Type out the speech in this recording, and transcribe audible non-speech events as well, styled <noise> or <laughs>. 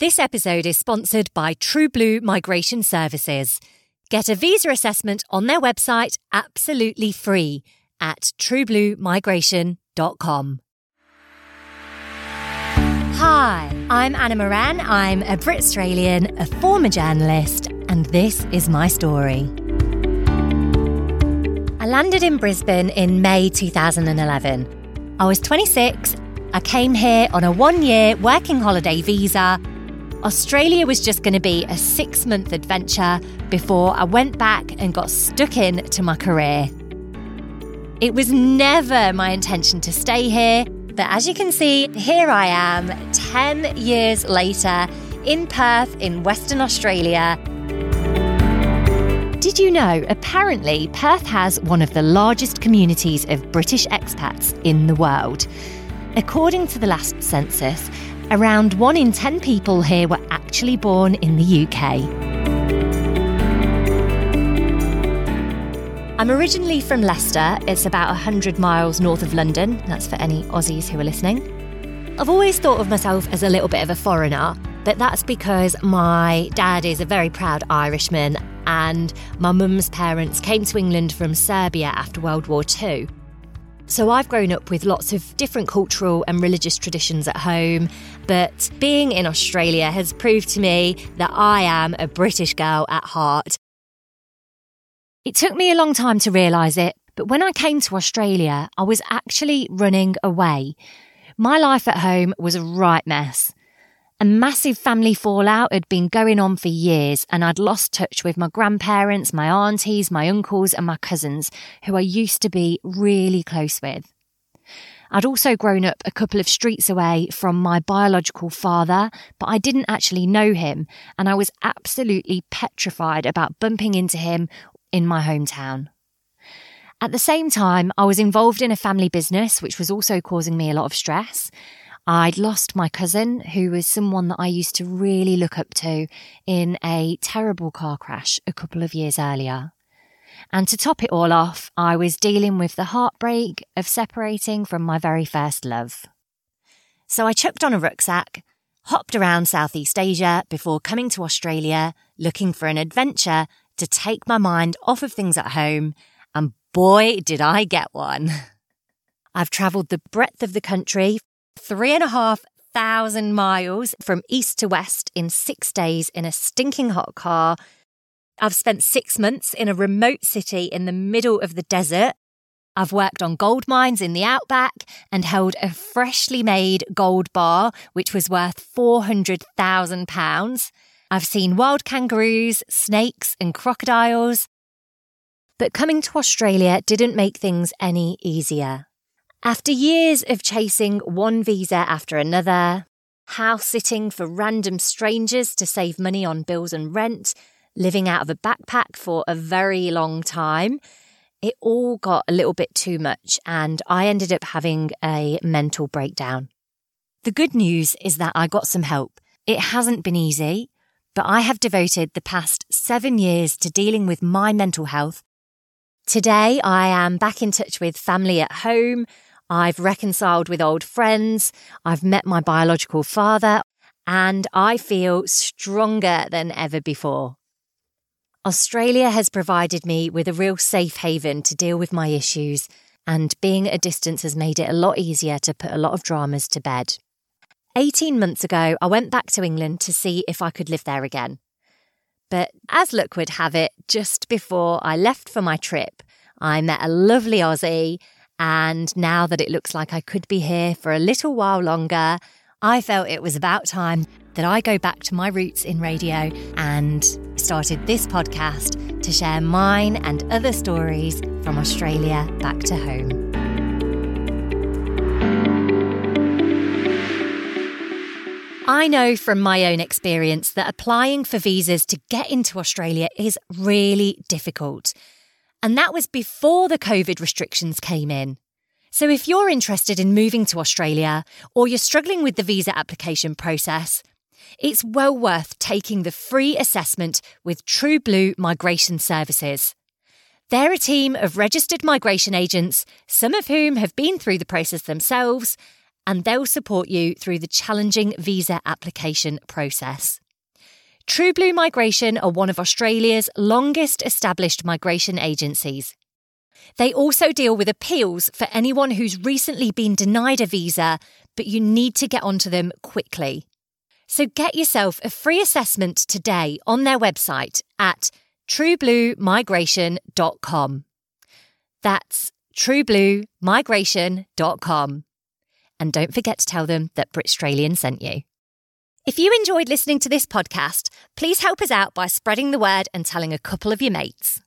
This episode is sponsored by True Blue Migration Services. Get a visa assessment on their website absolutely free at truebluemigration.com. Hi, I'm Anna Moran. I'm a Britstralian, a former journalist, and this is my story. I landed in Brisbane in May 2011. I was 26. I came here on a one year working holiday visa Australia was just going to be a six month adventure before I went back and got stuck in to my career. It was never my intention to stay here, but as you can see, here I am 10 years later in Perth in Western Australia. Did you know, apparently, Perth has one of the largest communities of British expats in the world? According to the last census, Around one in 10 people here were actually born in the UK. I'm originally from Leicester. It's about 100 miles north of London. That's for any Aussies who are listening. I've always thought of myself as a little bit of a foreigner, but that's because my dad is a very proud Irishman and my mum's parents came to England from Serbia after World War II. So I've grown up with lots of different cultural and religious traditions at home, but being in Australia has proved to me that I am a British girl at heart. It took me a long time to realise it, but when I came to Australia, I was actually running away. My life at home was a right mess. A massive family fallout had been going on for years, and I'd lost touch with my grandparents, my aunties, my uncles, and my cousins, who I used to be really close with. I'd also grown up a couple of streets away from my biological father, but I didn't actually know him, and I was absolutely petrified about bumping into him in my hometown. At the same time, I was involved in a family business, which was also causing me a lot of stress. I'd lost my cousin, who was someone that I used to really look up to in a terrible car crash a couple of years earlier. And to top it all off, I was dealing with the heartbreak of separating from my very first love. So I chucked on a rucksack, hopped around Southeast Asia before coming to Australia looking for an adventure to take my mind off of things at home, and boy, did I get one. <laughs> I've travelled the breadth of the country three and a half thousand miles from east to west in six days in a stinking hot car. I've spent six months in a remote city in the middle of the desert. I've worked on gold mines in the outback and held a freshly made gold bar, which was worth £400,000. I've seen wild kangaroos, snakes, and crocodiles. But coming to Australia didn't make things any easier. After years of chasing one visa after another, house sitting for random strangers to save money on bills and rent, living out of a backpack for a very long time, it all got a little bit too much and I ended up having a mental breakdown. The good news is that I got some help. It hasn't been easy, but I have devoted the past seven years to dealing with my mental health. Today, I am back in touch with family at home. I've reconciled with old friends. I've met my biological father and I feel stronger than ever before. Australia has provided me with a real safe haven to deal with my issues, and being at a distance has made it a lot easier to put a lot of dramas to bed. 18 months ago, I went back to England to see if I could live there again. But as luck would have it, just before I left for my trip, I met a lovely Aussie and now that it looks like I could be here for a little while longer, I felt it was about time that I go back to my roots in radio and started this podcast to share mine and other stories from Australia back to home. I know from my own experience that applying for visas to get into Australia is really difficult. And that was before the COVID restrictions came in. So if you're interested in moving to Australia or you're struggling with the visa application process, it's well worth taking the free assessment with True Blue Migration Services. They're a team of registered migration agents, some of whom have been through the process themselves, and they'll support you through the challenging visa application process. True Blue Migration are one of Australia's longest established migration agencies. They also deal with appeals for anyone who's recently been denied a visa, but you need to get onto them quickly. So get yourself a free assessment today on their website at truebluemigration.com. That's truebluemigration.com. And don't forget to tell them that Brit Britstralian sent you. If you enjoyed listening to this podcast, please help us out by spreading the word and telling a couple of your mates.